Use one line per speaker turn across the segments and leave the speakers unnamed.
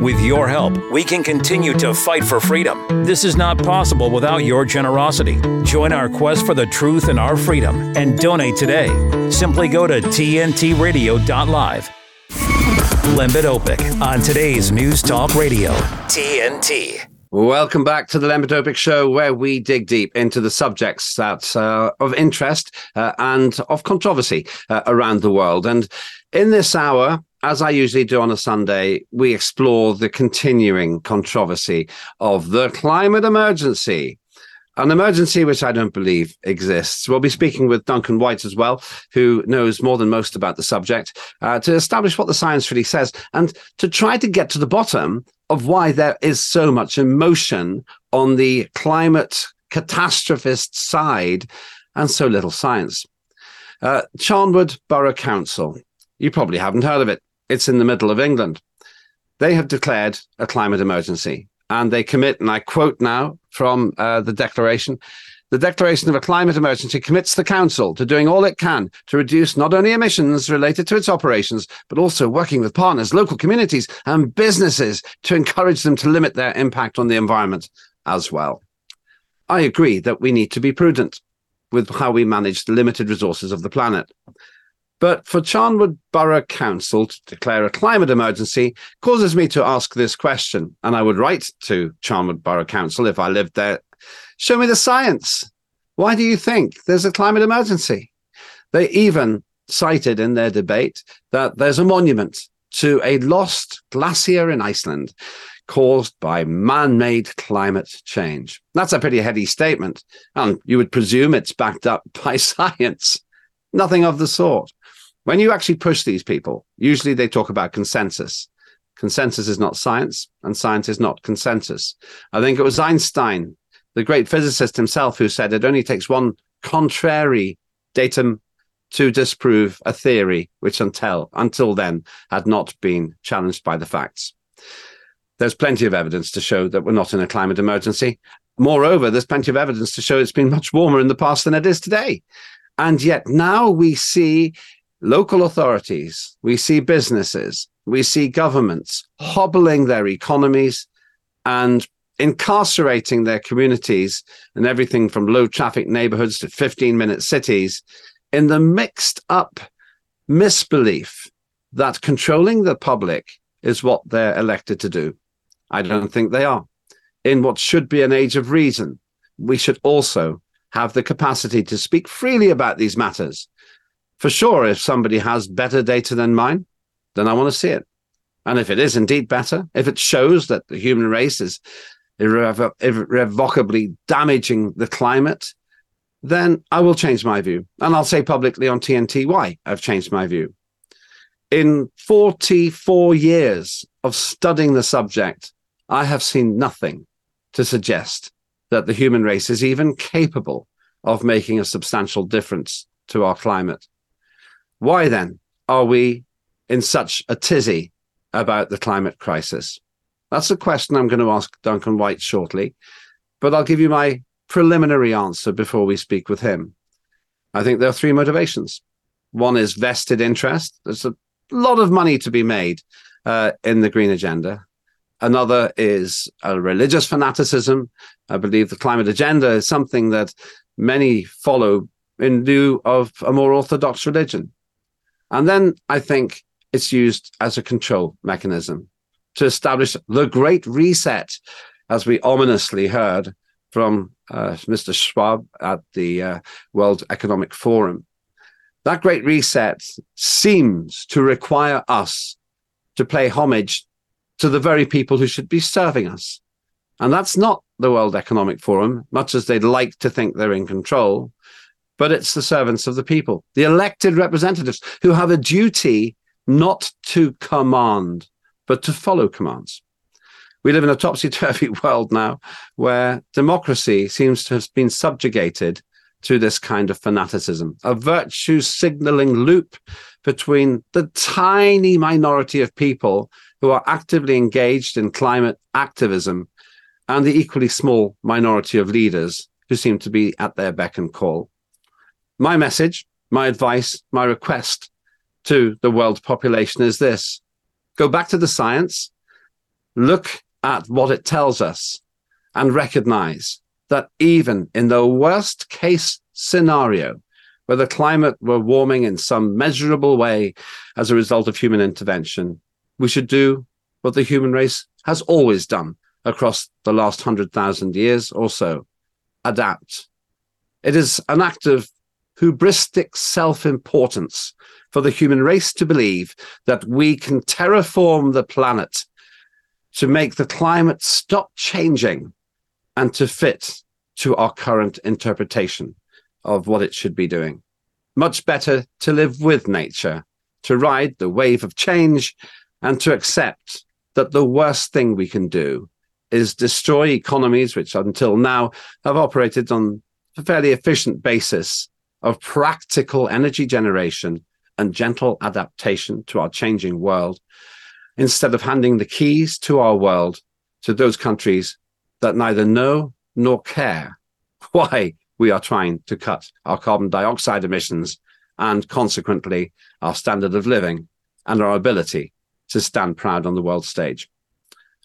With your help, we can continue to fight for freedom. This is not possible without your generosity. Join our quest for the truth and our freedom and donate today. Simply go to tntradio.live. Lembit Öpik on today's News Talk Radio, TNT.
Welcome back to the Lembit Show, where we dig deep into the subjects that uh, of interest uh, and of controversy uh, around the world. And in this hour, as I usually do on a Sunday, we explore the continuing controversy of the climate emergency. An emergency which I don't believe exists. We'll be speaking with Duncan White as well, who knows more than most about the subject, uh, to establish what the science really says and to try to get to the bottom of why there is so much emotion on the climate catastrophist side and so little science. Uh, Charnwood Borough Council. You probably haven't heard of it. It's in the middle of England. They have declared a climate emergency and they commit, and I quote now from uh, the declaration the declaration of a climate emergency commits the council to doing all it can to reduce not only emissions related to its operations, but also working with partners, local communities, and businesses to encourage them to limit their impact on the environment as well. I agree that we need to be prudent with how we manage the limited resources of the planet. But for Charnwood Borough Council to declare a climate emergency causes me to ask this question. And I would write to Charnwood Borough Council if I lived there Show me the science. Why do you think there's a climate emergency? They even cited in their debate that there's a monument to a lost glacier in Iceland caused by man made climate change. That's a pretty heady statement. And you would presume it's backed up by science. Nothing of the sort. When you actually push these people, usually they talk about consensus. Consensus is not science, and science is not consensus. I think it was Einstein the great physicist himself who said it only takes one contrary datum to disprove a theory which until until then had not been challenged by the facts. There's plenty of evidence to show that we're not in a climate emergency. Moreover, there's plenty of evidence to show it's been much warmer in the past than it is today. And yet now we see local authorities, we see businesses, we see governments hobbling their economies and incarcerating their communities and everything from low traffic neighborhoods to 15 minute cities in the mixed up misbelief that controlling the public is what they're elected to do. I don't think they are. In what should be an age of reason, we should also have the capacity to speak freely about these matters. For sure, if somebody has better data than mine, then I want to see it. And if it is indeed better, if it shows that the human race is irrevo- irrevocably damaging the climate, then I will change my view. And I'll say publicly on TNT why I've changed my view. In 44 years of studying the subject, I have seen nothing to suggest that the human race is even capable of making a substantial difference to our climate. Why then are we in such a tizzy about the climate crisis? That's a question I'm going to ask Duncan White shortly, but I'll give you my preliminary answer before we speak with him. I think there are three motivations. One is vested interest. There's a lot of money to be made uh, in the green agenda. Another is a religious fanaticism. I believe the climate agenda is something that many follow in lieu of a more orthodox religion. And then I think it's used as a control mechanism to establish the Great Reset, as we ominously heard from uh, Mr. Schwab at the uh, World Economic Forum. That Great Reset seems to require us to pay homage to the very people who should be serving us. And that's not the World Economic Forum, much as they'd like to think they're in control, but it's the servants of the people, the elected representatives who have a duty not to command, but to follow commands. We live in a topsy turvy world now where democracy seems to have been subjugated to this kind of fanaticism, a virtue signaling loop between the tiny minority of people who are actively engaged in climate activism and the equally small minority of leaders who seem to be at their beck and call. My message, my advice, my request to the world population is this Go back to the science. look at what it tells us and recognize that even in the worst case scenario, where the climate were warming in some measurable way as a result of human intervention, we should do what the human race has always done across the last 100,000 years or so adapt. It is an act of hubristic self importance for the human race to believe that we can terraform the planet to make the climate stop changing and to fit to our current interpretation of what it should be doing. Much better to live with nature, to ride the wave of change, and to accept that the worst thing we can do is destroy economies which until now have operated on a fairly efficient basis of practical energy generation and gentle adaptation to our changing world, instead of handing the keys to our world to those countries that neither know nor care why we are trying to cut our carbon dioxide emissions and consequently our standard of living and our ability to stand proud on the world stage.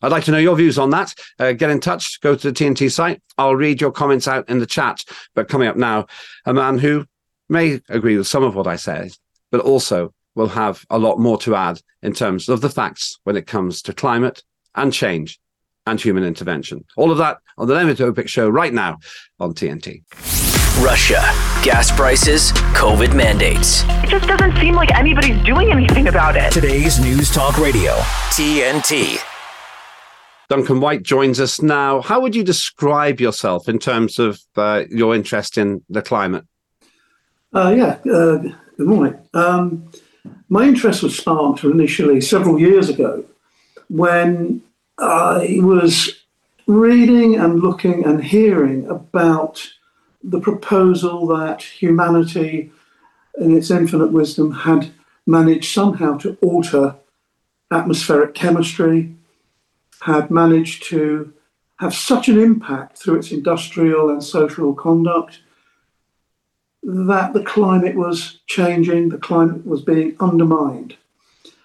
I'd like to know your views on that. Uh, get in touch, go to the TNT site. I'll read your comments out in the chat. But coming up now, a man who may agree with some of what I say, but also will have a lot more to add in terms of the facts when it comes to climate and change and human intervention. All of that on the Lembit Öpik Show right now on TNT.
Russia, gas prices, COVID mandates.
It just doesn't seem like anybody's doing anything about it.
Today's News Talk Radio,
TNT.
Duncan White joins us now. How would you describe yourself in terms of uh, your interest in the climate?
Uh, yeah, uh, good morning. Um, my interest was sparked initially several years ago when I was reading and looking and hearing about the proposal that humanity, in its infinite wisdom, had managed somehow to alter atmospheric chemistry, had managed to have such an impact through its industrial and social conduct that the climate was changing, the climate was being undermined.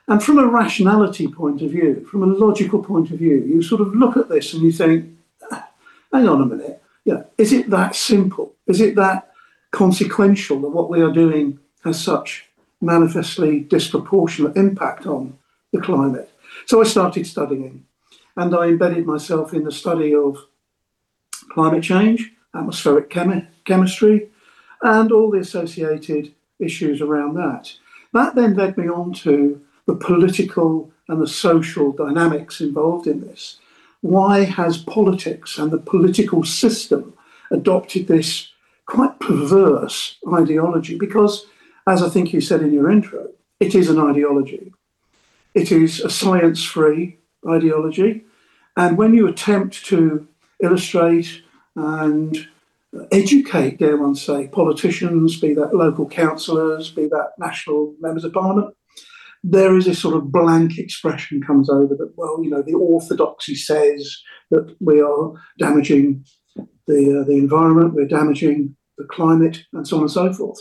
And from a rationality point of view, from a logical point of view, you sort of look at this and you think, ah, hang on a minute, know, is it that simple? Is it that consequential that what we are doing has such manifestly disproportionate impact on the climate? So I started studying and I embedded myself in the study of climate change, atmospheric chemi- chemistry, and all the associated issues around that. That then led me on to the political and the social dynamics involved in this. Why has politics and the political system adopted this quite perverse ideology? Because, as I think you said in your intro, it is an ideology. It is a science free ideology. And when you attempt to illustrate and educate, dare one say, politicians, be that local councillors, be that national members of parliament, there is a sort of blank expression comes over that, well, you know, the orthodoxy says that we are damaging the, uh, the environment, we're damaging the climate, and so on and so forth.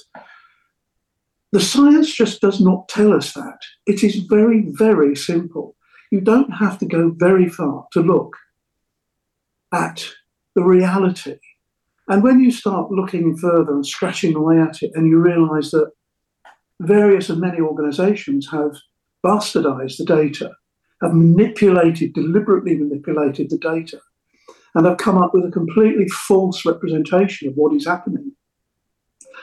The science just does not tell us that. It is very, very simple. You don't have to go very far to look at the reality and when you start looking further and scratching away at it, and you realize that various and many organizations have bastardized the data, have manipulated, deliberately manipulated the data, and have come up with a completely false representation of what is happening.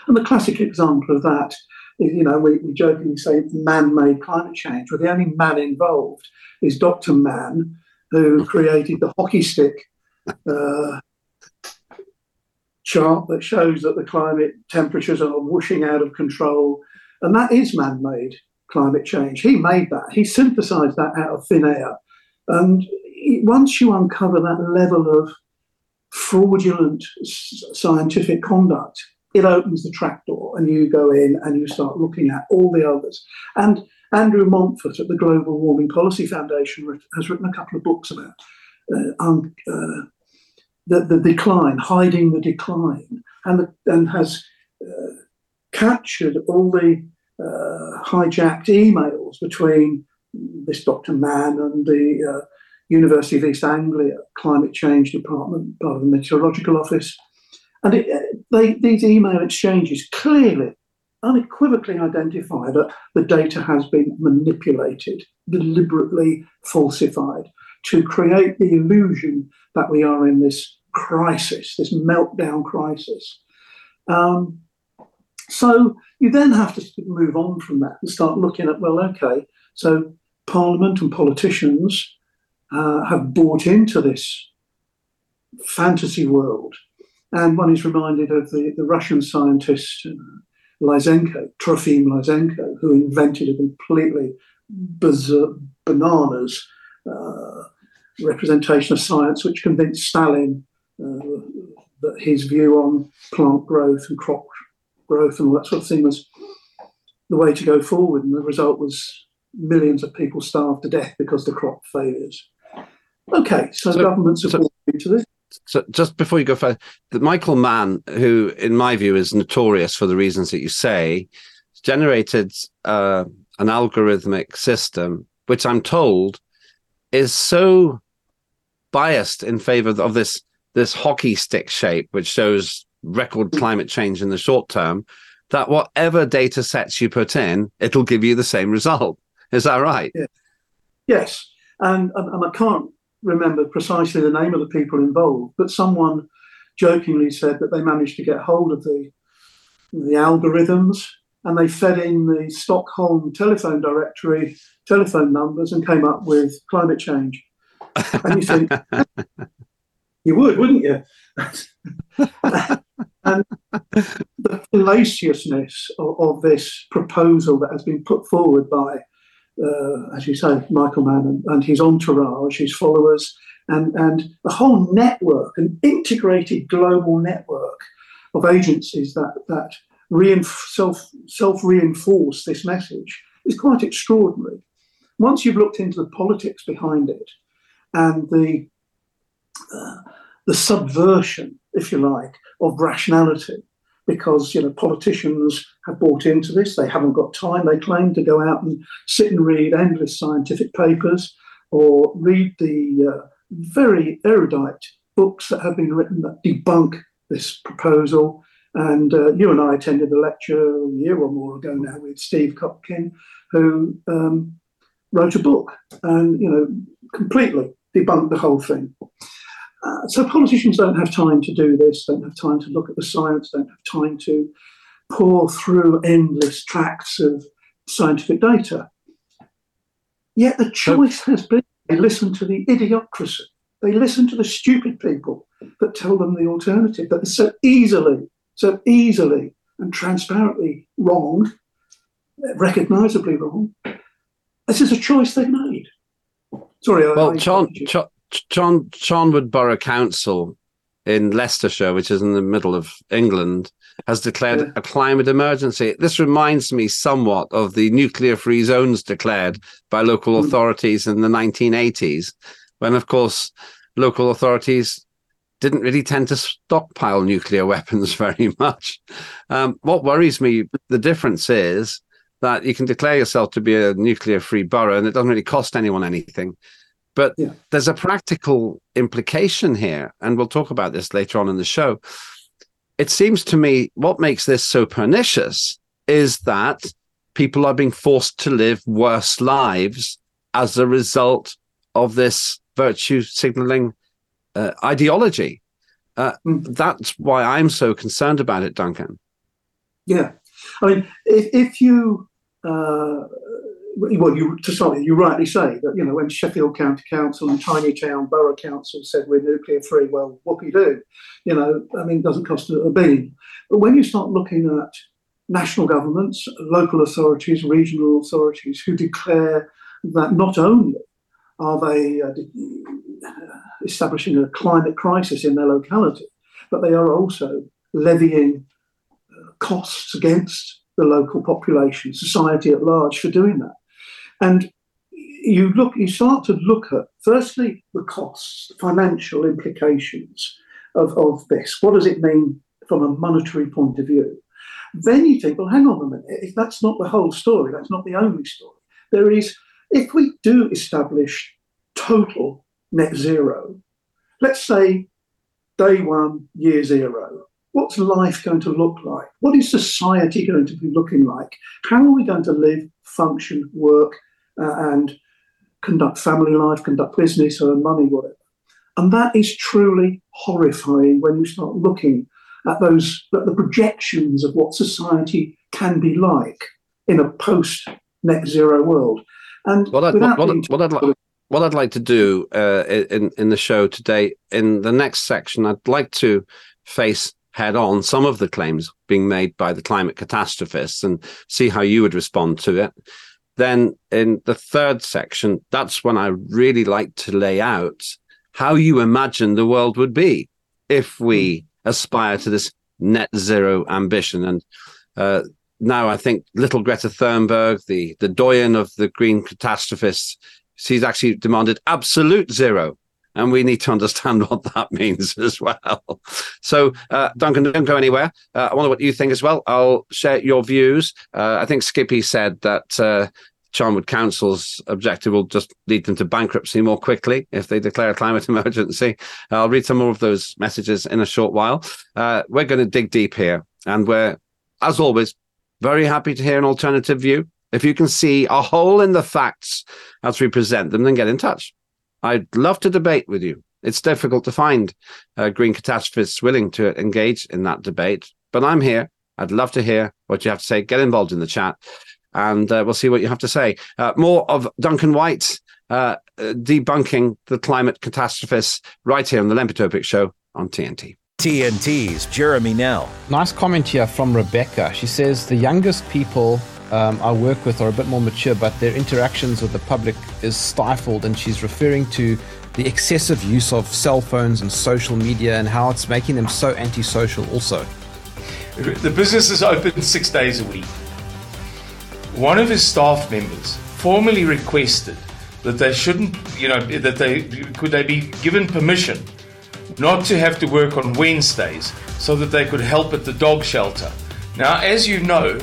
And the classic example of that you know, we, we jokingly say man made climate change, Well, the only man involved is Dr. Mann, who created the hockey stick uh, chart that shows that the climate temperatures are whooshing out of control. And that is man made climate change. He made that, he synthesized that out of thin air. And once you uncover that level of fraudulent scientific conduct, it opens the trapdoor and you go in and you start looking at all the others. And Andrew Montford at the Global Warming Policy Foundation has written a couple of books about uh, um, uh, the, the decline, hiding the decline, and, the, and has uh, captured all the uh, hijacked emails between this Dr. Mann and the uh, University of East Anglia Climate Change Department, part of the Meteorological Office. And it, they, these email exchanges clearly, unequivocally identify that the data has been manipulated, deliberately falsified to create the illusion that we are in this crisis, this meltdown crisis. Um, so you then have to move on from that and start looking at, well, okay, so Parliament and politicians uh, have bought into this fantasy world. And one is reminded of the, the Russian scientist uh, Lysenko, Trofim Lysenko, who invented a completely bizarre, bananas uh, representation of science, which convinced Stalin uh, that his view on plant growth and crop growth and all that sort of thing was the way to go forward. And the result was millions of people starved to death because the crop failures. Okay, so, so governments have so, to this.
So just before you go further, the Michael Mann, who in my view is notorious for the reasons that you say, generated uh, an algorithmic system, which I'm told is so biased in favor of this this hockey stick shape, which shows record climate change in the short term, that whatever data sets you put in, it'll give you the same result. Is that right?
Yeah. Yes. And, and I can't remember precisely the name of the people involved, but someone jokingly said that they managed to get hold of the the algorithms and they fed in the Stockholm telephone directory telephone numbers and came up with climate change. And you think you would, wouldn't you? and the fallaciousness of, of, this proposal that has been put forward by, uh, as you say, Michael Mann and, and, his entourage, his followers, and, and the whole network, an integrated global network of agencies that, that reinf- self, self reinforce this message is quite extraordinary. Once you've looked into the politics behind it and the uh, the subversion, if you like, of rationality because you know politicians have bought into this. They haven't got time. They claim to go out and sit and read endless scientific papers or read the uh, very erudite books that have been written that debunk this proposal. And uh, you and I attended a lecture a year or more ago now with Steve Koonin, who um, wrote a book and you know completely debunked the whole thing. Uh, so politicians don't have time to do this, don't have time to look at the science, don't have time to pour through endless tracts of scientific data. Yet the choice has been they listen to the idiocracy. They listen to the stupid people that tell them the alternative, that is so easily, so easily and transparently wrong, recognizably wrong. This is a choice they've made. Sorry,
well, I, John, John, John Charnwood Borough Council in Leicestershire, which is in the middle of England, has declared yeah. a climate emergency. This reminds me somewhat of the nuclear free zones declared by local hmm. authorities in the 1980s, when, of course, local authorities didn't really tend to stockpile nuclear weapons very much. Um, what worries me, the difference is that you can declare yourself to be a nuclear free borough and it doesn't really cost anyone anything. But yeah. there's a practical implication here, and we'll talk about this later on in the show. It seems to me what makes this so pernicious is that people are being forced to live worse lives as a result of this virtue signaling uh, ideology. Uh, mm. That's why I'm so concerned about it, Duncan.
Yeah. I mean, if, if you uh, well, you to start with, you rightly say that you know when Sheffield County Council and Tiny Town Borough Council said we're nuclear free, well, what can you do? You know, I mean, it doesn't cost a bean. But when you start looking at national governments, local authorities, regional authorities who declare that not only are they uh, establishing a climate crisis in their locality, but they are also levying uh, costs against the local population, society at large, for doing that. And you look, you start to look at firstly the costs, financial implications of, of this. What does it mean from a monetary point of view? Then you think, well, hang on a minute. If that's not the whole story, that's not the only story. There is, if we do establish total net zero, let's say day one, year zero, what's life going to look like? What is society going to be looking like? How are we going to live, function, work, uh, and conduct family life, conduct business, earn money, whatever? And that is truly horrifying when you start looking at those at the projections of what society can be like in a post net zero world. And
what I'd, what, what, what I'd like what I'd like to do uh, in in the show today, in the next section, I'd like to face head on some of the claims being made by the climate catastrophists and see how you would respond to it. Then in the third section, that's when I really like to lay out how you imagine the world would be if we aspire to this net zero ambition. And uh, now I think little Greta Thunberg, the, the doyen of the green catastrophists, she's actually demanded absolute zero. And we need to understand what that means as well. So, uh, Duncan, don't go anywhere. Uh, I wonder what you think as well. I'll share your views. Uh, I think Skippy said that uh, Charnwood Council's objective will just lead them to bankruptcy more quickly if they declare a climate emergency. I'll read some more of those messages in a short while. Uh, we're going to dig deep here, and we're, as always, very happy to hear an alternative view. If you can see a hole in the facts as we present them, then get in touch. I'd love to debate with you. It's difficult to find uh, green catastrophists willing to engage in that debate, but I'm here. I'd love to hear what you have to say. Get involved in the chat and uh, we'll see what you have to say. Uh, more of Duncan White uh, debunking the climate catastrophists right here on the Lembit Öpik Show on TNT.
TNT's Jeremy Nell.
Nice comment here from Rebecca. She says the youngest people um, I work with are a bit more mature, but their interactions with the public is stifled, and she's referring to the excessive use of cell phones and social media and how it's making them so antisocial also.
The business is open six days a week one of his staff members formally requested that they shouldn't, you know, that they could they be given permission not to have to work on Wednesdays so that they could help at the dog shelter. Now, as you know,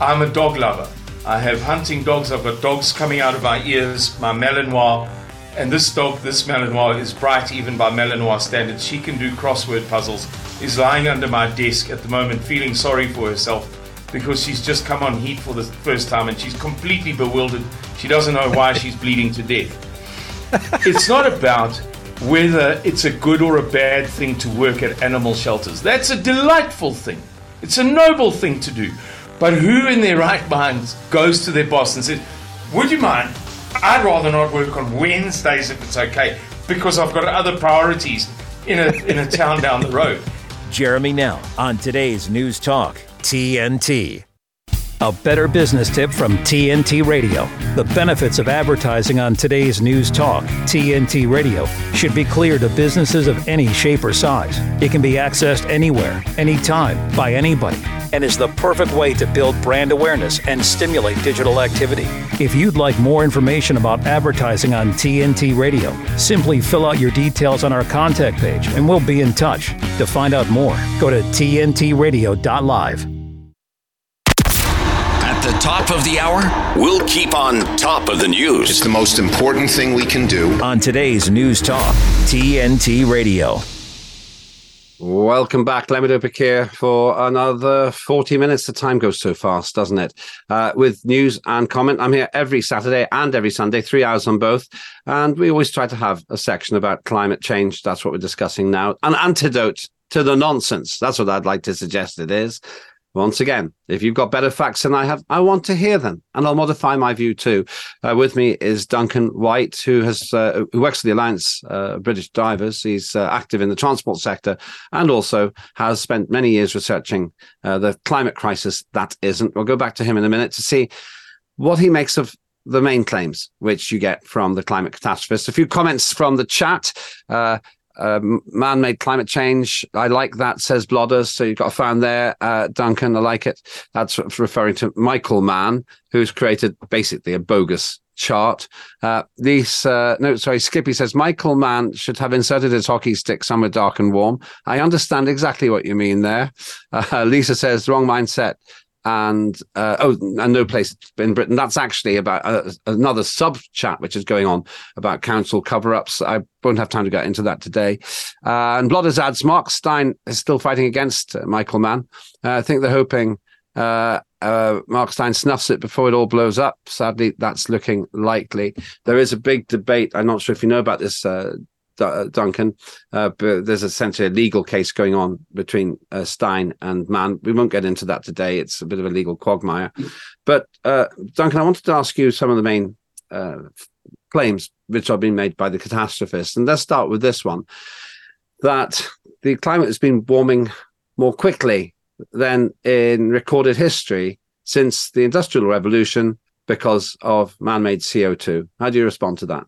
I'm a dog lover. I have hunting dogs. I've got dogs coming out of my ears, my Malinois, and this dog, this Malinois, is bright even by Malinois standards. She can do crossword puzzles. Is lying under my desk at the moment, feeling sorry for herself because she's just come on heat for the first time and she's completely bewildered. She doesn't know why she's bleeding to death. it's not about whether it's a good or a bad thing to work at animal shelters. That's a delightful thing. It's a noble thing to do. But who in their right minds goes to their boss and says, Would you mind? I'd rather not work on Wednesdays if it's okay, because I've got other priorities in a, in a town down the road.
Jeremy Nell on today's News Talk TNT. A better business tip from TNT Radio. The benefits of advertising on today's news talk, TNT Radio, should be clear to businesses of any shape or size. It can be accessed anywhere, anytime, by anybody, and is the perfect way to build brand awareness and stimulate digital activity. If you'd like more information about advertising on TNT Radio, simply fill out your details on our contact page and we'll be in touch. To find out more, go to tntradio.live At
the top of the hour, we'll keep on top of the news.
It's the most important thing we can do.
On today's News Talk, TNT Radio.
Welcome back, Potopic here for another 40 minutes. The time goes so fast, doesn't it? Uh, with news and comment. I'm here every Saturday and every Sunday, three hours on both. And we always try to have a section about climate change. That's what we're discussing now. An antidote to the nonsense. That's what I'd like to suggest it is. Once again, if you've got better facts than I have, I want to hear them, and I'll modify my view too. Uh, with me is Duncan White, who has uh, who works for the Alliance uh, British Drivers. He's uh, active in the transport sector, and also has spent many years researching uh, the climate crisis that isn't. We'll go back to him in a minute to see what he makes of the main claims which you get from the climate catastrophists. A few comments from the chat. Um, man-made climate change. I like that, says Blodders. So you've got a fan there, uh, Duncan. I like it. That's referring to Michael Mann, who's created basically a bogus chart. Uh, uh, no, sorry, Skippy says Michael Mann should have inserted his hockey stick somewhere dark and warm. I understand exactly what you mean there. Uh, Lisa says wrong mindset. And uh, oh, and no place in Britain. That's actually about uh, another sub chat which is going on about council cover ups. I won't have time to get into that today. Uh, and Blood adds Mark Steyn is still fighting against uh, Michael Mann. Uh, I think they're hoping uh, Mark Steyn snuffs it before it all blows up. Sadly, that's looking likely. There is a big debate. I'm not sure if you know about this, Duncan. Uh, but there's essentially a legal case going on between uh, Steyn and Mann. We won't get into that today. It's a bit of a legal quagmire. But uh, Duncan, I wanted to ask you some of the main uh, claims which are being made by the catastrophists. And let's start with this one that the climate has been warming more quickly than in recorded history since the Industrial Revolution because of man made CO2. How do you respond to that?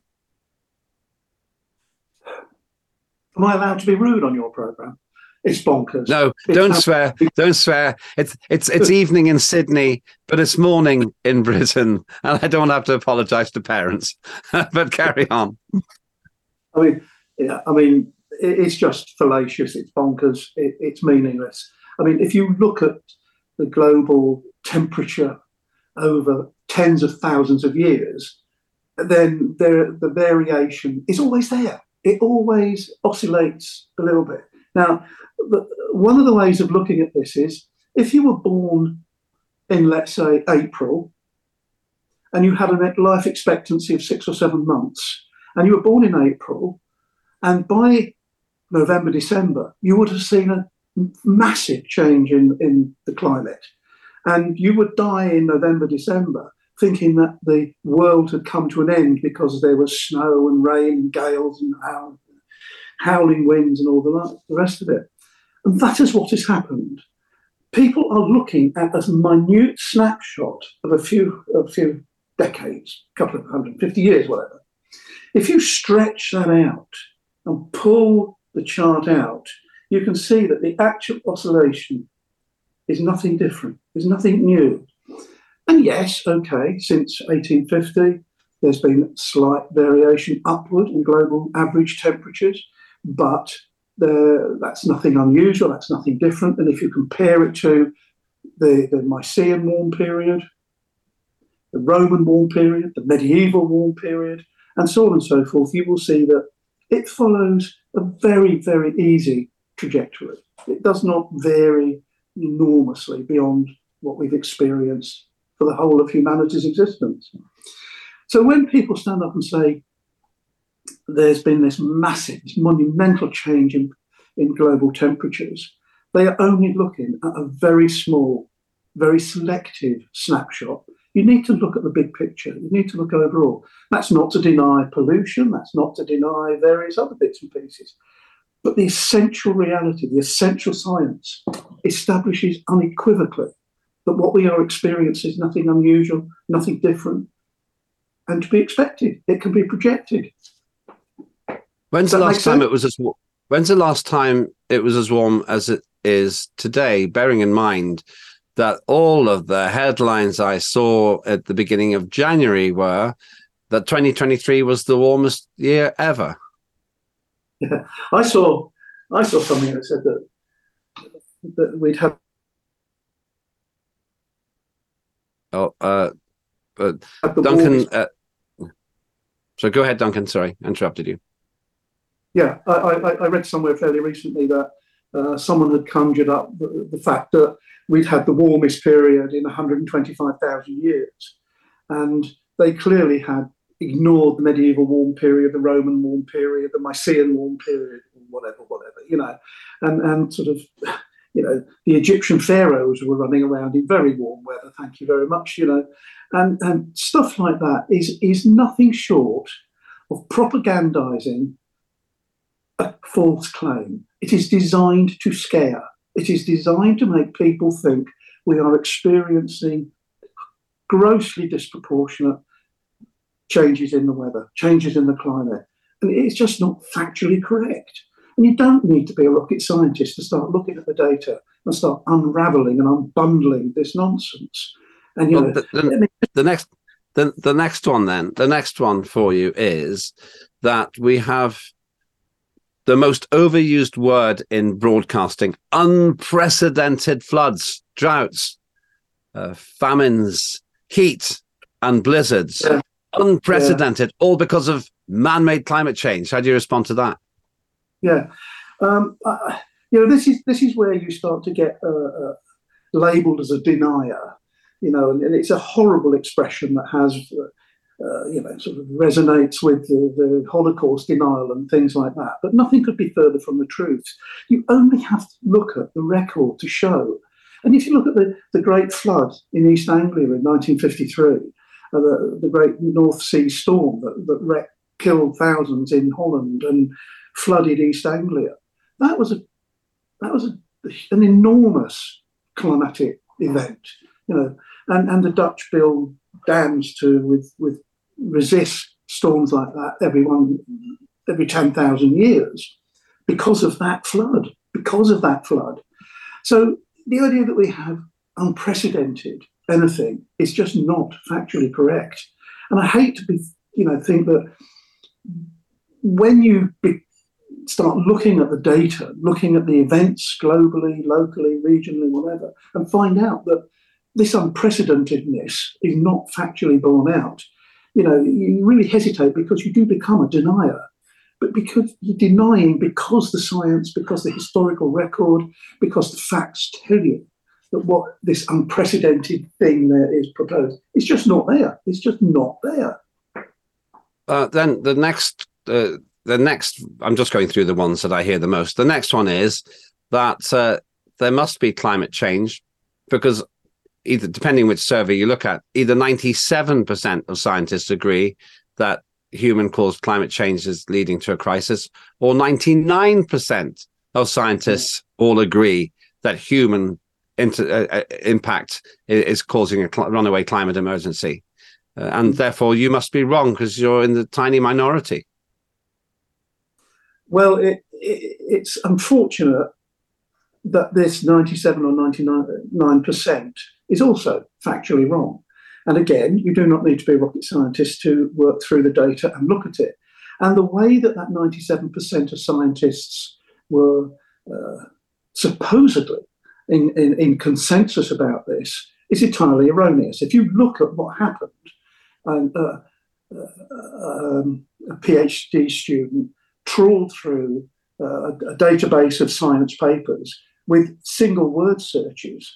Am I allowed to be rude on your program? It's bonkers.
No,
it's
don't swear. Don't swear. It's it's it's evening in Sydney, but it's morning in Britain, and I don't have to apologise to parents. but carry on.
I mean, yeah, I mean, it's just fallacious. It's bonkers. It, it's meaningless. I mean, if you look at the global temperature over tens of thousands of years, then there the variation is always there it always oscillates a little bit. Now, one of the ways of looking at this is if you were born in, let's say, April, and you had a life expectancy of six or seven months, and you were born in April, and by November, December, you would have seen a massive change in, in the climate. And you would die in November, December, thinking that the world had come to an end because there was snow and rain and gales and howling winds and all the, the rest of it. And that is what has happened. People are looking at a minute snapshot of a few, a few decades, a couple of 150 years, whatever. If you stretch that out and pull the chart out, you can see that the actual oscillation is nothing different, is nothing new. And yes, okay, since 1850, there's been slight variation upward in global average temperatures, but the, that's nothing unusual, that's nothing different. And if you compare it to the, the Mycenaean warm period, the Roman warm period, the medieval warm period, and so on and so forth, you will see that it follows a very, very easy trajectory. It does not vary enormously beyond what we've experienced for the whole of humanity's existence. So when people stand up and say there's been this massive, this monumental change in, in global temperatures, they are only looking at a very small, very selective snapshot. You need to look at the big picture. You need to look overall. That's not to deny pollution. That's not to deny various other bits and pieces. But the essential reality, the essential science, establishes unequivocally that what we are experiencing is nothing unusual, nothing different, and to be expected. It can be projected.
When's the last time sense? it was as when's the last time it was as warm as it is today, bearing in mind that all of the headlines I saw at the beginning of January were that 2023 was the warmest year ever.
Yeah. I saw I saw something that said that that we'd have
Oh, uh, uh Duncan. Uh, so go ahead, Duncan. Sorry, interrupted you.
Yeah, I, I, I read somewhere fairly recently that uh, someone had conjured up the, the, fact that we'd had the warmest period in 125,000 years. And they clearly had ignored the medieval warm period, the Roman warm period, the Mycenaean warm period, whatever, whatever, you know, and, and sort of you know, the Egyptian pharaohs were running around in very warm weather. Thank you very much. You know, and and stuff like that is is nothing short of propagandizing a false claim. It is designed to scare. It is designed to make people think we are experiencing grossly disproportionate changes in the weather, changes in the climate. And it's just not factually correct. And you don't need to be a rocket scientist to start looking at the data and start unraveling and unbundling this nonsense. And you well, know,
the, the, the next the, the next one then the next one for you is that we have the most overused word in broadcasting unprecedented floods droughts uh, famines, heat, and blizzards.
Yeah.
Unprecedented, all because of man made climate change. How do you respond to that?
Yeah. Um, uh, you know, this is this is where you start to get uh, uh, labelled as a denier. You know, and, and, it's a horrible expression that has, uh, uh, you know, sort of resonates with the, the, Holocaust denial and things like that. But nothing could be further from the truth. You only have to look at the record to show. And if you look at the, the Great Flood in East Anglia in 1953, uh, the, the Great North Sea Storm that, that wrecked, killed thousands in Holland and flooded East Anglia, that was a that was a, an enormous climatic event, you know, and, and the Dutch build dams to with with resist storms like that every one every ten thousand years because of that flood, because of that flood. So the idea that we have unprecedented anything is just not factually correct. And I hate to be, you know, think that when you be, start looking at the data, looking at the events globally, locally, regionally, whatever, and find out that this unprecedentedness is not factually borne out. You know, you really hesitate because you do become a denier, but because you're denying because the science, because the historical record, because the facts tell you that what this unprecedented thing there is proposed, it's just not there. It's just not there.
Uh, then the next uh, the next, I'm just going through the ones that I hear the most. The next one is that uh, there must be climate change because either depending which survey you look at, either 97% of scientists agree that human caused climate change is leading to a crisis, or 99% of scientists all agree that human inter, uh, uh impact is causing a cl- runaway climate emergency. Uh, and therefore, you must be wrong because you're in the tiny minority.
Well, it, it, it's unfortunate that this 97 or 99% is also factually wrong. And again, you do not need to be a rocket scientist to work through the data and look at it. And the way that that 97% of scientists were uh, supposedly in, in, in, consensus about this is entirely erroneous. If you look at what happened, and uh, uh, um, a PhD student trawled through uh, a database of science papers with single word searches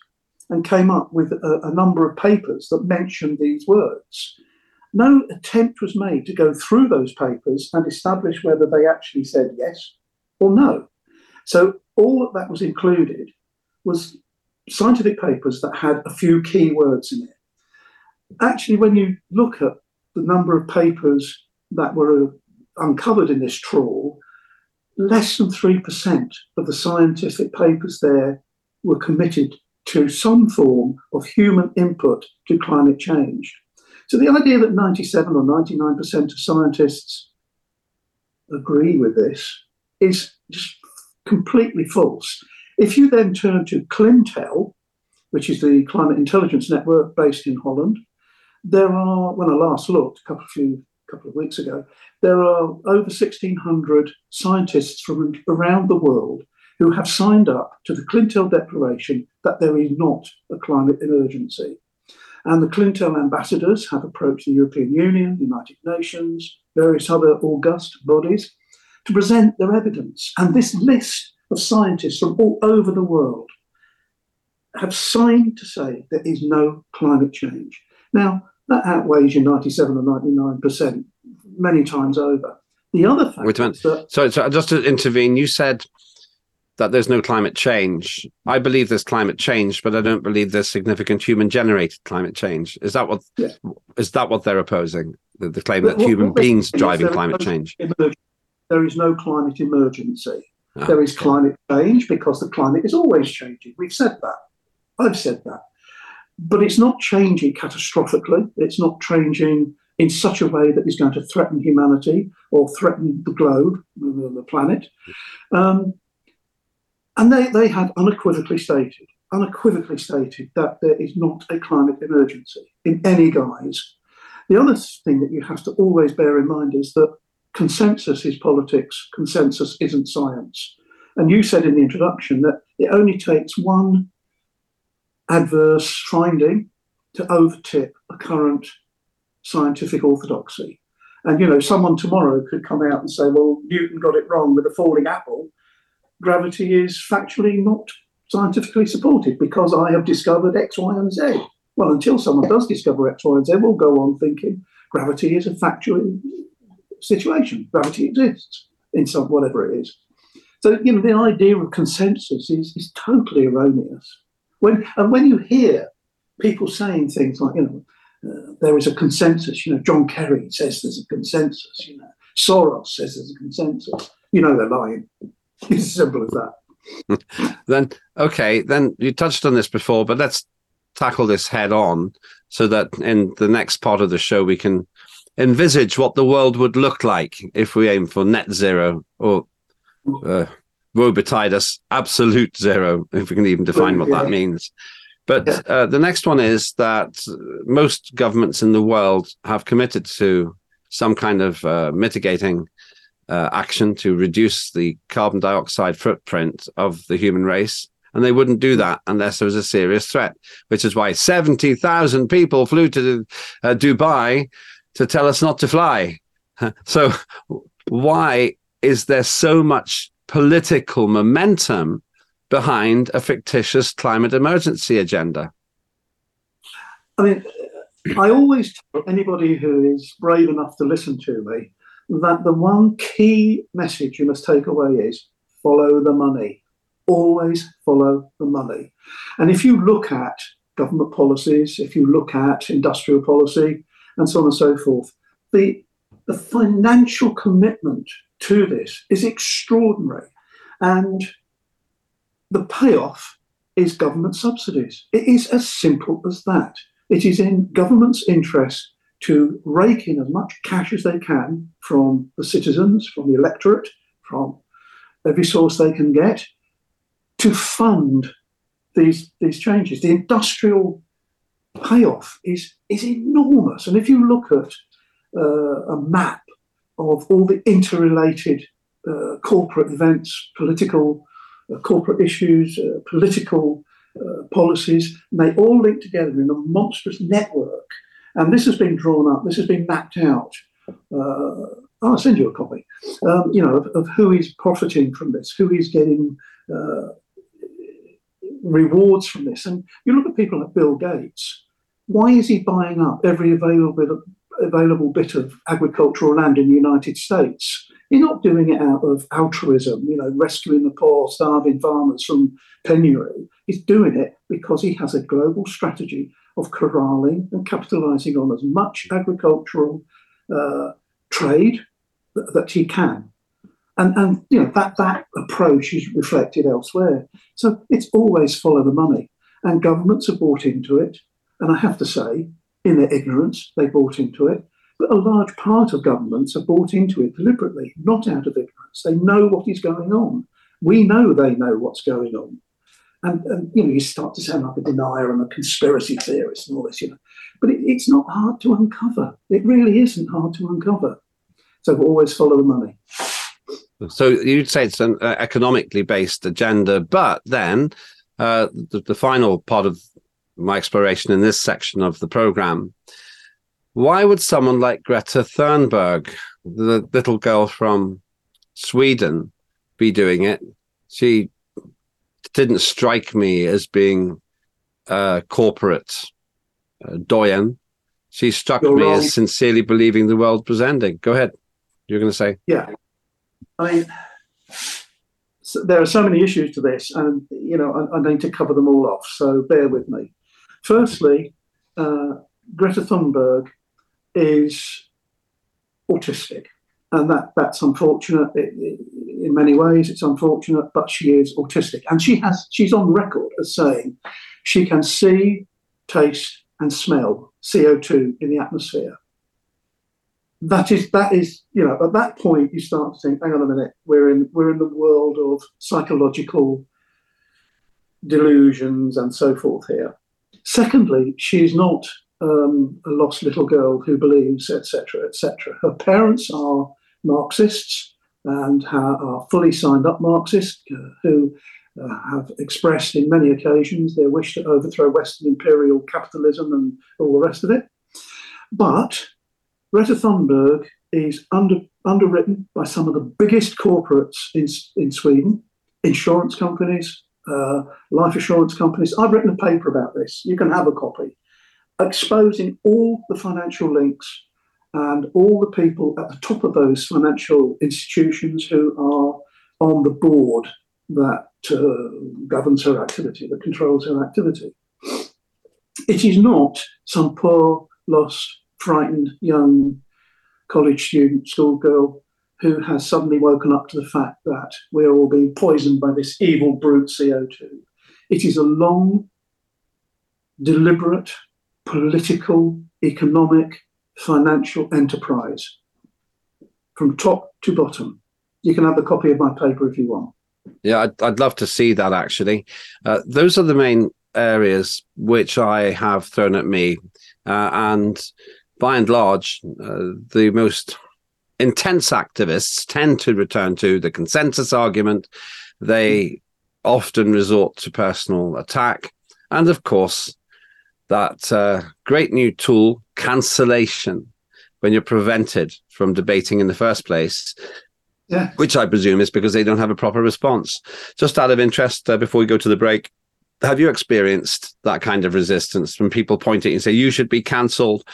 and came up with a, a, number of papers that mentioned these words. No attempt was made to go through those papers and establish whether they actually said yes or no. So all that, that was included was scientific papers that had a few key words in it. Actually, when you look at the number of papers that were uncovered in this trawl, less than 3% of the scientific papers there were committed to some form of human input to climate change. So the idea that 97 or 99% of scientists agree with this is just completely false. If you then turn to Clintel, which is the climate intelligence network based in Holland, there are, when I last looked a couple of few couple of weeks ago, there are over 1,600 scientists from around the world who have signed up to the Clintel Declaration that there is not a climate emergency. And the Clintel ambassadors have approached the European Union, United Nations, various other august bodies to present their evidence. And this list of scientists from all over the world have signed to say there is no climate change. Now, that outweighs your 97 or 99% many times over. The other fact Wait a minute. That,
so, so just to intervene, you said that there's no climate change. I believe there's climate change, but I don't believe there's significant human generated climate change. Is that what yeah. is that what they're opposing? The, the claim that human beings driving climate change.
There is no climate emergency. Oh, there is okay. climate change because the climate is always changing. We've said that. I've said that but it's not changing catastrophically. It's not changing in such a way that is going to threaten humanity or threaten the globe, the planet. Um, and they, they had unequivocally stated, unequivocally stated that there is not a climate emergency in any guise. The other thing that you have to always bear in mind is that consensus is politics, consensus isn't science. And you said in the introduction that it only takes one adverse finding to overtip a current scientific orthodoxy. And you know, someone tomorrow could come out and say, "Well, Newton got it wrong with the falling apple." Gravity is factually not scientifically supported because I have discovered X, Y, and Z. Well, until someone does discover X, Y, and Z, we'll go on thinking gravity is a factual situation. Gravity exists in some whatever it is. So you know, the idea of consensus is, is totally erroneous. When and when you hear people saying things like, you know, uh, there is a consensus. You know, John Kerry says there's a consensus. You know, Soros says there's a consensus. You know, they're lying. It's as simple as that.
then okay, then you touched on this before, but let's tackle this head on so that in the next part of the show we can envisage what the world would look like if we aim for net zero or uh, woe betide us absolute zero, if we can even define what yeah. that means. But yeah. uh, the next one is that most governments in the world have committed to some kind of uh, mitigating uh, action to reduce the carbon dioxide footprint of the human race. And they wouldn't do that unless there was a serious threat, which is why 70,000 people flew to uh, Dubai to tell us not to fly. So, why is there so much political momentum behind a fictitious climate emergency agenda?
I mean, I always tell anybody who is brave enough to listen to me that the one key message you must take away is follow the money. Always follow the money. And if you look at government policies, if you look at industrial policy, and so on and so forth, the, the financial commitment to this is extraordinary. And the payoff is government subsidies. It is as simple as that. It is in government's interest to rake in as much cash as they can from the citizens, from the electorate, from every source they can get to fund these, these changes. The industrial payoff is, is enormous. And if you look at uh, a map of all the interrelated uh, corporate events, political uh, corporate issues, uh, political uh, policies, and they all link together in a monstrous network. And this has been drawn up, this has been mapped out. Uh, I'll send you a copy. Um, you know, of, of, who is profiting from this, who is getting rewards from this. And you look at people like Bill Gates. Why is he buying up every available available bit of agricultural land in the United States. You're not doing it out of altruism, you know, rescuing the poor, starving farmers from penury. He's doing it because he has a global strategy of corralling and capitalizing on as much agricultural uh, trade that, that he can. And, and you know that that approach is reflected elsewhere. So it's always follow the money, and governments are bought into it. And I have to say, in their ignorance, they bought into it. But a large part of governments have bought into it deliberately, not out of ignorance. They know what is going on. We know they know what's going on. And, and you know, you start to sound like a denier and a conspiracy theorist and all this, you know. But it, it's not hard to uncover. It really isn't hard to uncover. So always follow the money.
So you'd say it's an uh, economically based agenda, but then uh, the, the, final part of my exploration in this section of the program. Why would someone like Greta Thunberg, the little girl from Sweden, be doing it? She didn't strike me as being a corporate uh, doyen. She struck You're me wrong. as sincerely believing the world was ending. Go ahead. You're going to say?
Yeah. I mean, so there are so many issues to this, and you know I, I, need to cover them all off. So bear with me. Firstly, uh, Greta Thunberg is autistic, and that that's unfortunate. It, it, in many ways, it's unfortunate, but she is autistic, and she has she's on record as saying she can see, taste, and smell CO two in the atmosphere. That is that is you know at that point you start to think, hang on a minute, we're in we're in the world of psychological delusions and so forth here. Secondly, she's not um, a lost little girl who believes, etc., etc. Her parents are Marxists and are fully signed up Marxists uh, who uh, have expressed in many occasions their wish to overthrow Western imperial capitalism and all the rest of it. But Greta Thunberg is under, underwritten by some of the biggest corporates in, in Sweden, insurance companies, uh, life assurance companies. I've written a paper about this. You can have a copy, exposing all the financial links and all the people at the top of those financial institutions who are on the board that uh, governs her activity, that controls her activity. It is not some poor, lost, frightened young college student, schoolgirl who has suddenly woken up to the fact that we're all being poisoned by this evil brute CO2. It is a long, deliberate, political, economic, financial enterprise from top to bottom. You can have a copy of my paper if you want.
Yeah, I'd, I'd love to see that actually. Uh, those are the main areas which I have thrown at me. Uh, and by and large, uh, the most intense activists tend to return to the consensus argument. They often resort to personal attack. And of course, that uh, great new tool, cancellation, when you're prevented from debating in the first place.
Yeah.
Which I presume is because they don't have a proper response. Just out of interest, uh, before we go to the break, have you experienced that kind of resistance when people point at you and say, you should be cancelled?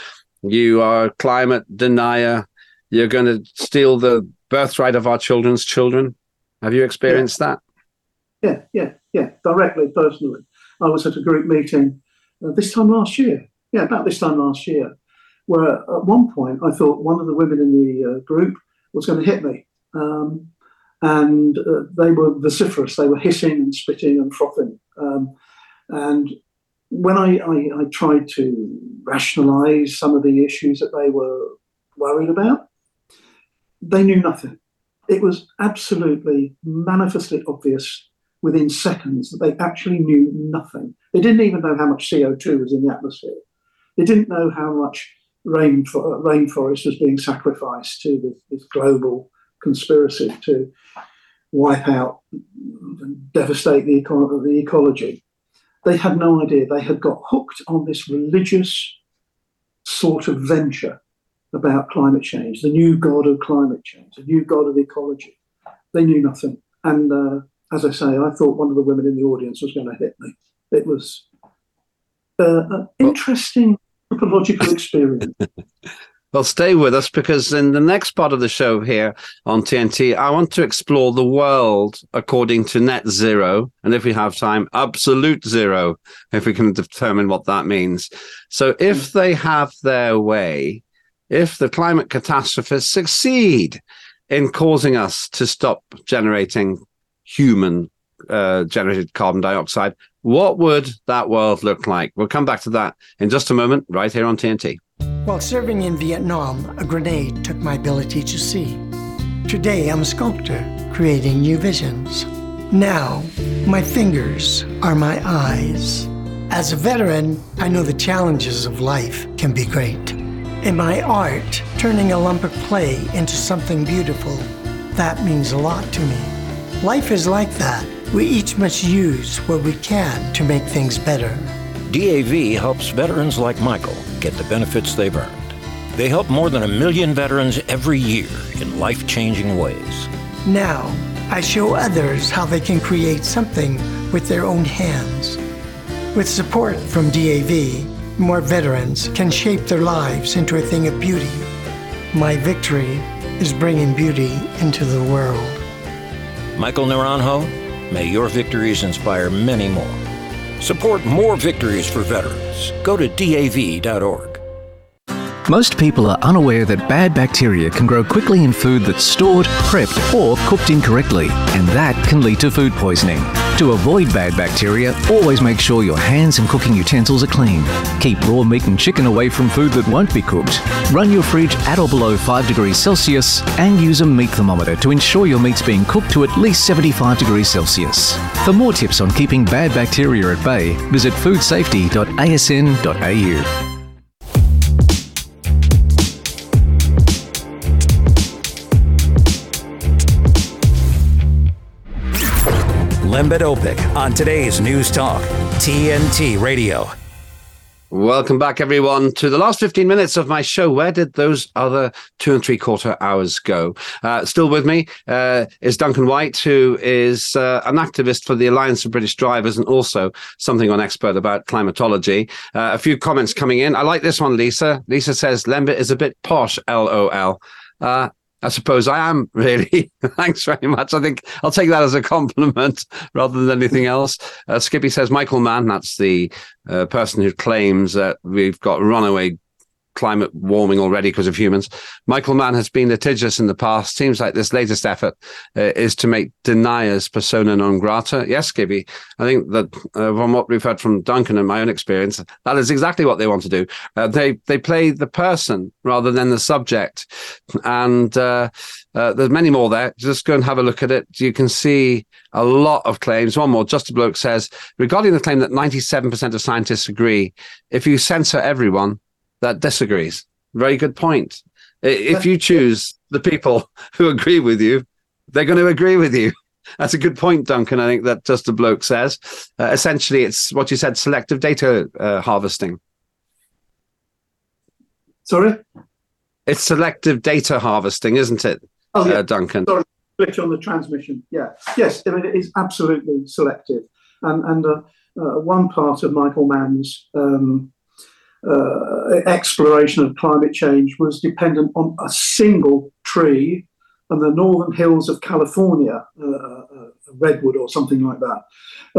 You are a climate denier. You're going to steal the birthright of our children's children. Have you experienced
yeah.
that?
Yeah, yeah, yeah, directly, personally. I was at a group meeting uh, this time last year. Yeah, about this time last year, where at one point I thought one of the women in the uh, group was going to hit me. Um, and uh, they were vociferous. They were hissing and spitting and frothing. Um, and when I, I, I, tried to rationalize some of the issues that they were worried about, they knew nothing. It was absolutely manifestly obvious within seconds that they actually knew nothing. They didn't even know how much CO2 was in the atmosphere. They didn't know how much rain, for, uh, rainforest was being sacrificed to this, this global conspiracy to wipe out and devastate the, eco- the ecology they had no idea. They had got hooked on this religious sort of venture about climate change, the new god of climate change, the new god of ecology. They knew nothing. And uh, as I say, I thought one of the women in the audience was going to hit me. It was uh, an interesting anthropological experience.
Well, stay with us because in the next part of the show here on TNT, I want to explore the world according to net zero. And if we have time, absolute zero, if we can determine what that means. So if they have their way, if the climate catastrophists succeed in causing us to stop generating human uh, generated carbon dioxide, what would that world look like? We'll come back to that in just a moment, right here on TNT.
While serving in Vietnam, a grenade took my ability to see. Today, I'm a sculptor, creating new visions. Now, my fingers are my eyes. As a veteran, I know the challenges of life can be great. In my art, turning a lump of clay into something beautiful, that means a lot to me. Life is like that. We each must use what we can to make things better.
DAV helps veterans like Michael get the benefits they've earned. They help more than a million veterans every year in life changing ways.
Now, I show others how they can create something with their own hands. With support from DAV, more veterans can shape their lives into a thing of beauty. My victory is bringing beauty into the world.
Michael Naranjo, may your victories inspire many more. Support more victories for veterans. Go to DAV.org.
Most people are unaware that bad bacteria can grow quickly in food that's stored, prepped, or cooked incorrectly, and that can lead to food poisoning. To avoid bad bacteria, always make sure your hands and cooking utensils are clean. Keep raw meat and chicken away from food that won't be cooked. Run your fridge at or below 5 degrees Celsius and use a meat thermometer to ensure your meat's being cooked to at least 75 degrees Celsius. For more tips on keeping bad bacteria at bay, visit foodsafety.asn.au.
Lembit Öpik on today's News Talk, TNT Radio.
Welcome back, everyone, to the last 15 minutes of my show. Where did those other two and three quarter hours go? Uh, still with me uh, is Duncan White, who is uh, an activist for the Alliance of British Drivers and also something on expert about climatology. Uh, a few comments coming in. I like this one, Lisa. Lisa says Lembit is a bit posh, LOL. I suppose I am really. Thanks very much. I think I'll take that as a compliment rather than anything else. Uh, Skippy says Michael Mann, that's the uh, person who claims that we've got runaway climate warming already because of humans. Michael Mann has been litigious in the past. Seems like this latest effort uh, is to make deniers persona non grata. Yes, Gibby. I think that uh, from what we've heard from Duncan and my own experience, that is exactly what they want to do. Uh, they they play the person rather than the subject, and uh, uh, there's many more there. Just go and have a look at it. You can see a lot of claims. One more, Just a Bloke says regarding the claim that 97% of scientists agree, if you censor everyone, that disagrees. Very good point. If you choose the people who agree with you, they're going to agree with you. That's a good point, Duncan. I think that just a bloke says. Uh, essentially, it's what you said: selective data uh, harvesting.
Sorry,
it's selective data harvesting, isn't it,
oh, yeah.
uh, Duncan?
Sorry, glitch on the transmission. Yeah, yes. I mean, it is absolutely selective, and and uh, uh, one part of Michael Mann's um, uh, exploration of climate change was dependent on a single tree and the northern hills of California, uh, uh, redwood or something like that.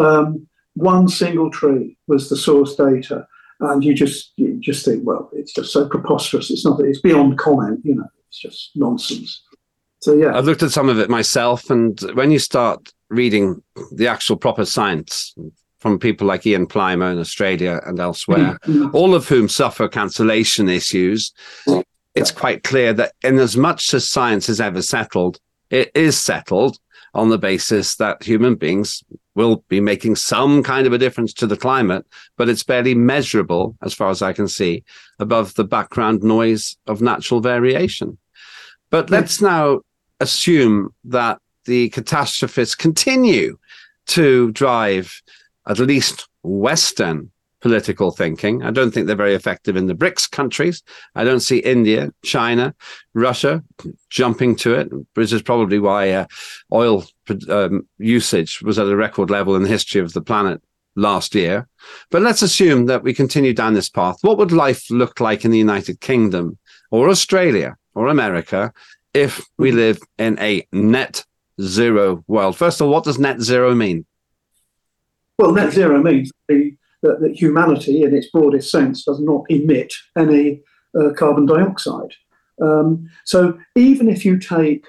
Um, one single tree was the source data, and you just you just think, well, it's just so preposterous. It's not. It's beyond comment. You know, it's just nonsense. So yeah,
I've looked at some of it myself, and when you start reading the actual proper science, from people like Ian Plimer in Australia and elsewhere, mm-hmm. all of whom suffer cancellation issues. It's quite clear that, in as much as science has ever settled, it is settled on the basis that human beings will be making some kind of a difference to the climate, but it's barely measurable, as far as I can see, above the background noise of natural variation. But let's now assume that the catastrophists continue to drive at least Western political thinking. I don't think they're very effective in the BRICS countries. I don't see India, China, Russia jumping to it, which is probably why uh, oil um, usage was at a record level in the history of the planet last year. But let's assume that we continue down this path. What would life look like in the United Kingdom or Australia or America if we live in a net zero world? First of all, what does net zero mean?
Well, net zero means the, that, that, humanity, in its broadest sense, does not emit any uh, carbon dioxide. Um, so even if you take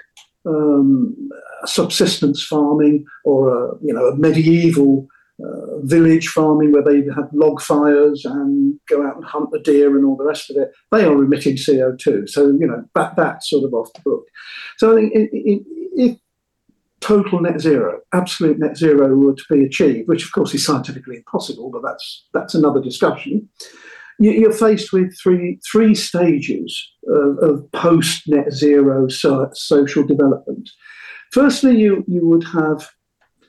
um, subsistence farming or a, you know a medieval uh, village farming where they have log fires and go out and hunt the deer and all the rest of it, they are emitting CO2. So you know that that's sort of off the book. So I think if total net zero, absolute net zero were to be achieved, which of course is scientifically impossible, but that's that's another discussion. You're faced with three three stages of, of post net zero so, social development. Firstly, you you would have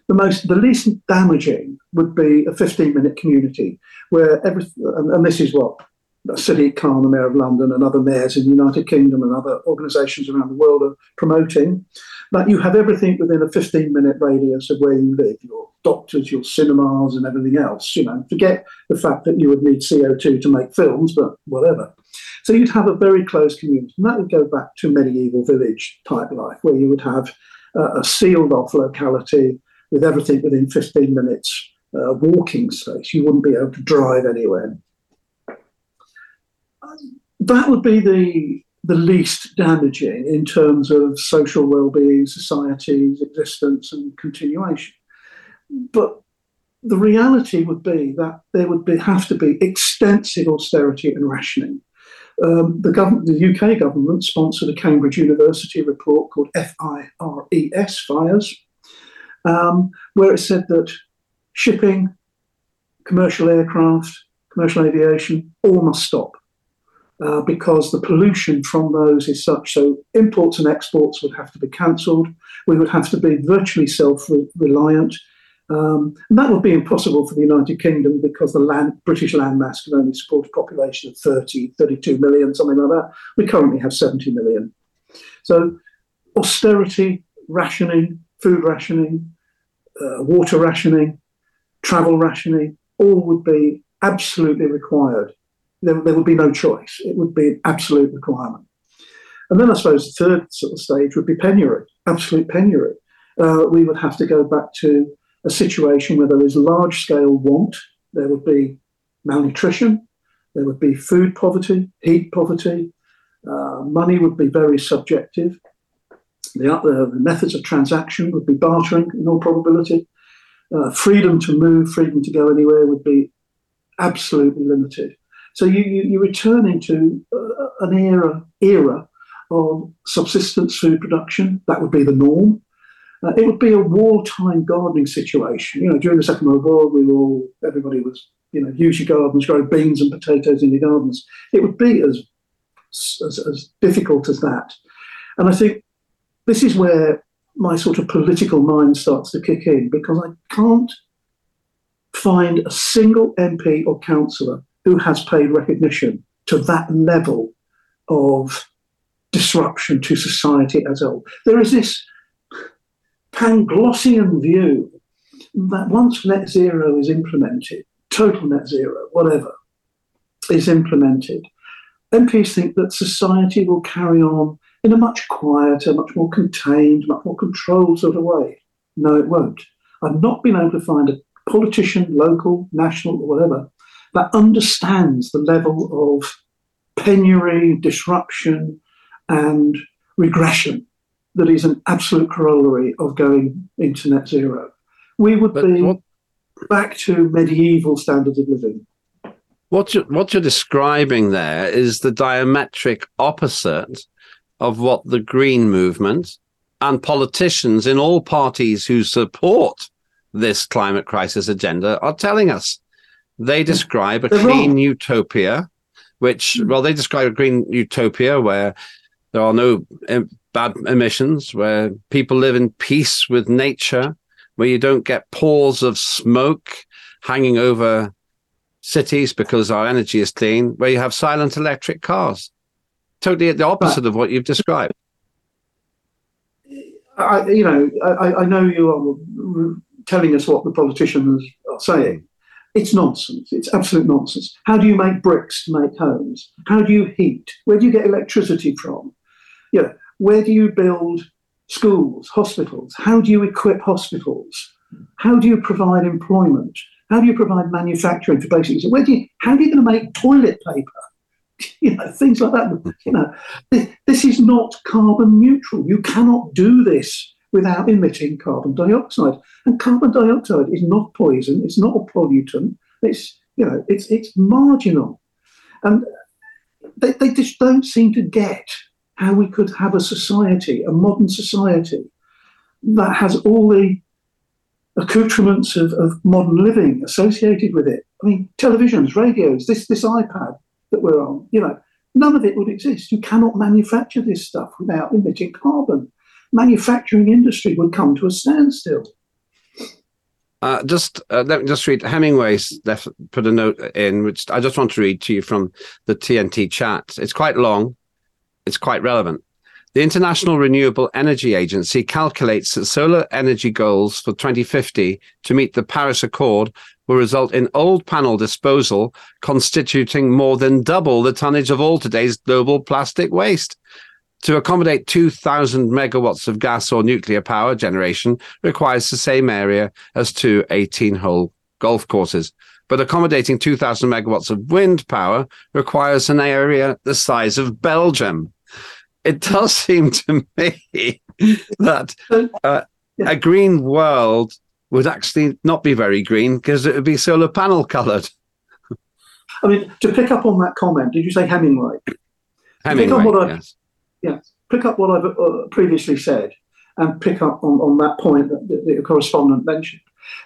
the most the least damaging would be a 15 minute community where every and, this is what Sadiq Khan, the Mayor of London, and other mayors in the United Kingdom and other organisations around the world are promoting. That you have everything within a 15 minute radius of where you live your doctors, your cinemas, and everything else. You know, forget the fact that you would need CO2 to make films, but whatever. So you'd have a very close community. And that would go back to medieval village type life, where you would have uh, a sealed off locality with everything within 15 minutes uh, walking space. You wouldn't be able to drive anywhere that would be the the least damaging in terms of social well-being, society's existence and continuation. But the reality would be that there would be, have to be extensive austerity and rationing. Um, the, the UK government sponsored a Cambridge University report called FIRES, FIRES, um, where it said that shipping, commercial aircraft, commercial aviation, all must stop uh, because the pollution from those is such. So imports and exports would have to be cancelled. We would have to be virtually self reliant. Um, and that would be impossible for the United Kingdom because the land, British landmass can only support a population of 30, 32 million, something like that. We currently have 70 million. So austerity, rationing, food rationing, uh, water rationing, travel rationing, all would be absolutely required. There, there would be no choice. It would be an absolute requirement. And then I suppose the third sort of stage would be penury, absolute penury. Uh, we would have to go back to a situation where there is large scale want, there would be malnutrition, there would be food poverty, heat poverty, uh, money would be very subjective. The, uh, the, methods of transaction would be bartering in all probability. Uh, freedom to move, freedom to go anywhere would be absolutely limited. So you, you, you return into uh, an era era of subsistence food production. That would be the norm. Uh, it would be a wartime gardening situation. You know, during the Second World War, we were all everybody was you know use your gardens, grow beans and potatoes in your gardens. It would be as as, as difficult as that. And I think this is where my sort of political mind starts to kick in because I can't find a single MP or councillor who has paid recognition to that level of disruption to society as a whole. There is this Panglossian view that once net zero is implemented, total net zero, whatever, is implemented, MPs think that society will carry on in a much quieter, much more contained, much more controlled sort of way. No, it won't. I've not been able to find a politician, local, national, or whatever, that understands the level of penury, disruption, and regression that is an absolute corollary of going into net zero. We would but be what, back to medieval standards of living.
What you're, what you're describing there is the diametric opposite of what the Green movement and politicians in all parties who support this climate crisis agenda are telling us. They mm. describe a clean utopia, which, mm. well, they describe a green utopia where there are no bad emissions, where people live in peace with nature, where you don't get pores of smoke hanging over cities because our energy is clean, where you have silent electric cars. Totally the opposite but, of what you've described.
I, you know, I, I know you are telling us what the politicians are saying. It's nonsense. It's absolute nonsense. How do you make bricks to make homes? How do you heat? Where do you get electricity from? You know, where do you build schools, hospitals? How do you equip hospitals? How do you provide employment? How do you provide manufacturing for basic? Where do you? How are you going to make toilet paper? You know, things like that. You know, this, this is not carbon neutral. You cannot do this without emitting carbon dioxide. And carbon dioxide is not poison. It's not a pollutant. It's you know, it's it's marginal, and they, they just don't seem to get how we could have a society, a modern society, that has all the accoutrements of, of modern living associated with it. I mean, televisions, radios, this this iPad that we're on, you know, none of it would exist. You cannot manufacture this stuff without emitting carbon. Manufacturing industry would come to a standstill.
Uh, just uh, let me just read Hemingway's left, put a note in, which I just want to read to you from the TNT chat. It's quite long, it's quite relevant. The International Renewable Energy Agency calculates that solar energy goals for 2050 to meet the Paris Accord will result in old panel disposal constituting more than double the tonnage of all today's global plastic waste. To accommodate 2,000 megawatts of gas or nuclear power generation requires the same area as two 18 hole golf courses. But accommodating 2,000 megawatts of wind power requires an area the size of Belgium it does seem to me that uh, a green world would actually not be very green because it would be solar panel coloured.
I mean, to pick up on that comment, did you say Hemingway?
Hemingway, pick up yes.
Yeah, pick up what I've uh, previously said and pick up on, on that point that, the correspondent mentioned.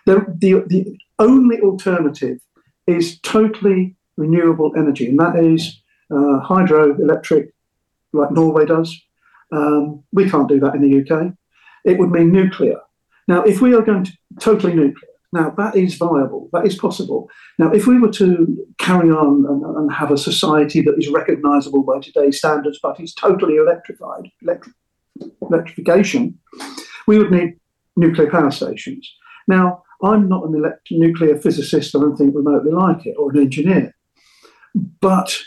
The, the, the only alternative is totally renewable energy, and that is uh, hydroelectric like Norway does. Um, we can't do that in the UK. It would mean nuclear. Now, if we are going to totally nuclear, now that is viable, that is possible. Now, if we were to carry on and, and have a society that is recognisable by today's standards, but is totally electrified, electri- electrification, we would need nuclear power stations. Now, I'm not an elect- nuclear physicist or anything remotely like it, or an engineer, but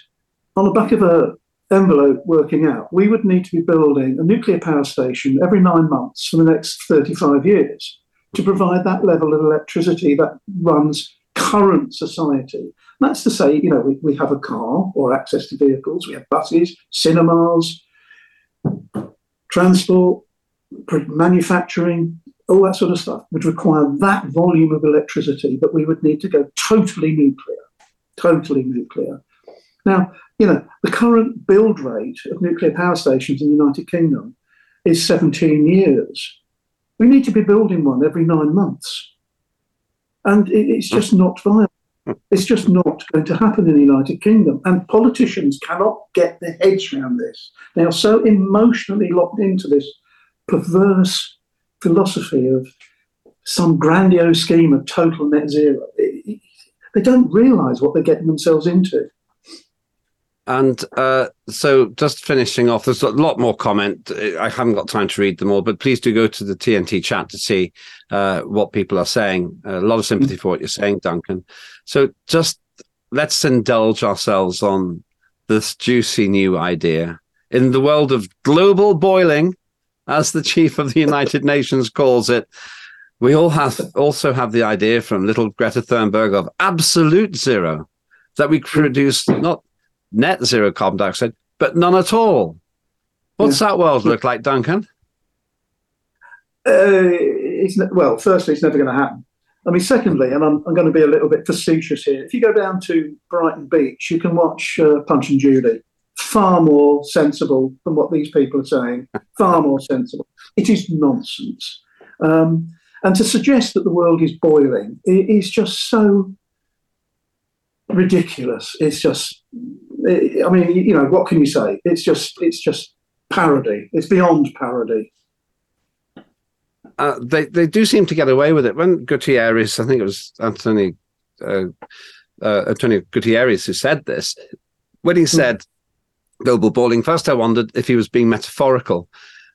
on the back of a envelope working out, we would need to be building a nuclear power station every nine months for the next 35 years to provide that level of electricity that runs current society. That's to say, you know, we, we have a car or access to vehicles, we have buses, cinemas, transport, manufacturing, all that sort of stuff would require that volume of electricity that we would need to go totally nuclear, totally nuclear. Now, you know, the current build rate of nuclear power stations in the United Kingdom is 17 years. We need to be building one every nine months. And it's just hmm. not viable. Hmm. It's just not going to happen in the United Kingdom. And politicians cannot get their heads around this. They are so emotionally locked into this perverse philosophy of some grandiose scheme of total net zero. They don't realize what they're getting themselves into.
And uh, so, just finishing off, there's a lot more comment. I haven't got time to read them all, but please do go to the TNT chat to see uh, what people are saying. a lot of sympathy for what you're saying, Duncan. So, just let's indulge ourselves on this juicy new idea in the world of global boiling, as the chief of the United Nations calls it. We all have also have the idea from little Greta Thunberg of absolute zero, that we produce not net zero carbon dioxide, but none at all. What's yeah. that world look like, Duncan?
Uh, it's well, firstly, it's never going to happen. I mean, secondly, and I'm, I'm, going to be a little bit facetious here. If you go down to Brighton Beach, you can watch uh, Punch and Judy. Far more sensible than what these people are saying. Far more sensible. It is nonsense. Um, and to suggest that the world is boiling is just so ridiculous. It's just I mean, you know, what can you say? It's just, it's just parody. It's beyond parody.
Uh, they they do seem to get away with it. When Gutierrez, I think it was Anthony uh, uh, Antonio Gutierrez who said this. When he hmm. said mm. global boiling, first I wondered if he was being metaphorical,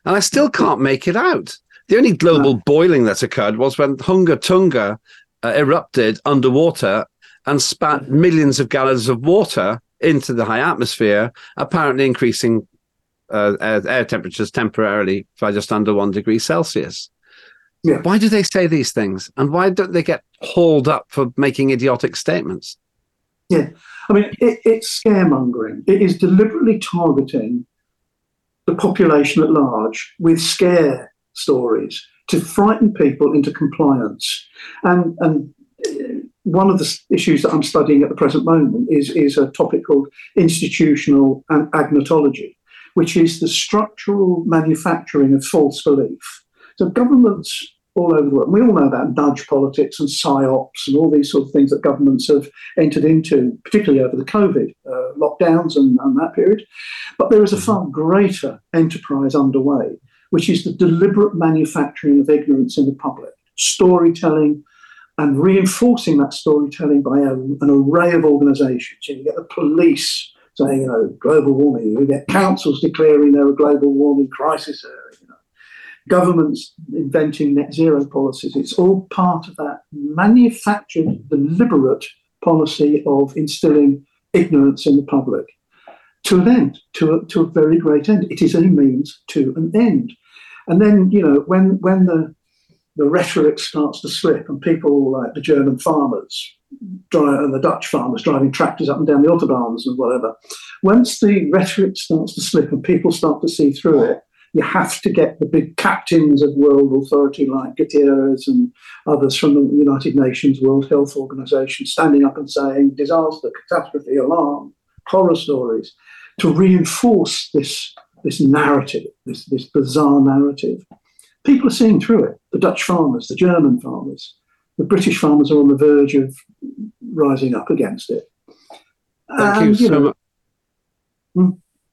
and I still can't make it out. The only global no. boiling that occurred was when Hunga Tonga uh, erupted underwater and spat millions of gallons of water into the high atmosphere, apparently increasing uh, air, air, temperatures temporarily by just under one degree Celsius. Yeah. Why do they say these things? And why don't they get hauled up for making idiotic statements?
Yeah. I mean, it, it's scaremongering. It is deliberately targeting the population at large with scare stories to frighten people into compliance. And, and one of the issues that I'm studying at the present moment is, is a topic called institutional agnotology, which is the structural manufacturing of false belief. So governments all over the world, we all know about nudge politics and psyops and all these sort of things that governments have entered into, particularly over the COVID uh, lockdowns and, and that period. But there is a far greater enterprise underway, which is the deliberate manufacturing of ignorance in the public, storytelling, and reinforcing that storytelling by a, an array of organisations. You, get the police saying, you know, global warming. You get councils declaring they're a global warming crisis area. You know. Governments inventing net zero policies. It's all part of that manufactured, deliberate policy of instilling ignorance in the public to an end, to a, to a very great end. It is a means to an end. And then, you know, when when the the rhetoric starts to slip, and people like the German farmers and the Dutch farmers driving tractors up and down the autobahns and whatever. Once the rhetoric starts to slip and people start to see through it, you have to get the big captains of world authority like Gutierrez and others from the United Nations, World Health Organization, standing up and saying disaster, catastrophe, alarm, horror stories, to reinforce this, this narrative, this, this bizarre narrative people are seeing through it. The Dutch farmers, the German farmers, the British farmers are on the verge of rising up against it.
Thank and, you so much. Hmm?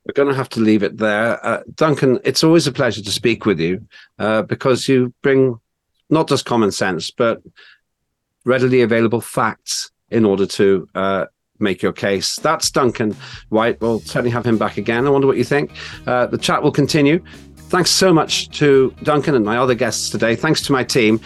We're going to have to leave it there. Uh, Duncan, it's always a pleasure to speak with you uh, because you bring not just common sense, but readily available facts in order to uh, make your case. That's Duncan White. We'll certainly have him back again. I wonder what you think. Uh, the chat will continue. Thanks so much to Duncan and my other guests today. Thanks to my team.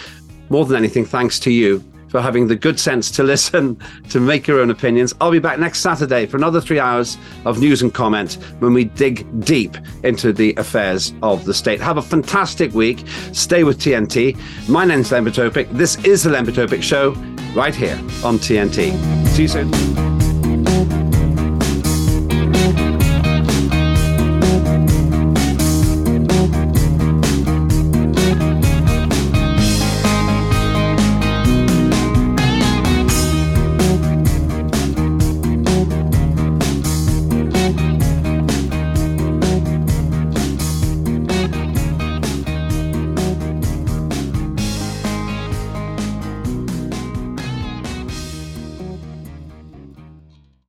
More than anything, thanks to you for having the good sense to listen, to make your own opinions. I'll be back next Saturday for another three hours of news and comment when we dig deep into the affairs of the state. Have a fantastic week. Stay with TNT. My name's Len This is the Len Show right here on TNT. See you soon.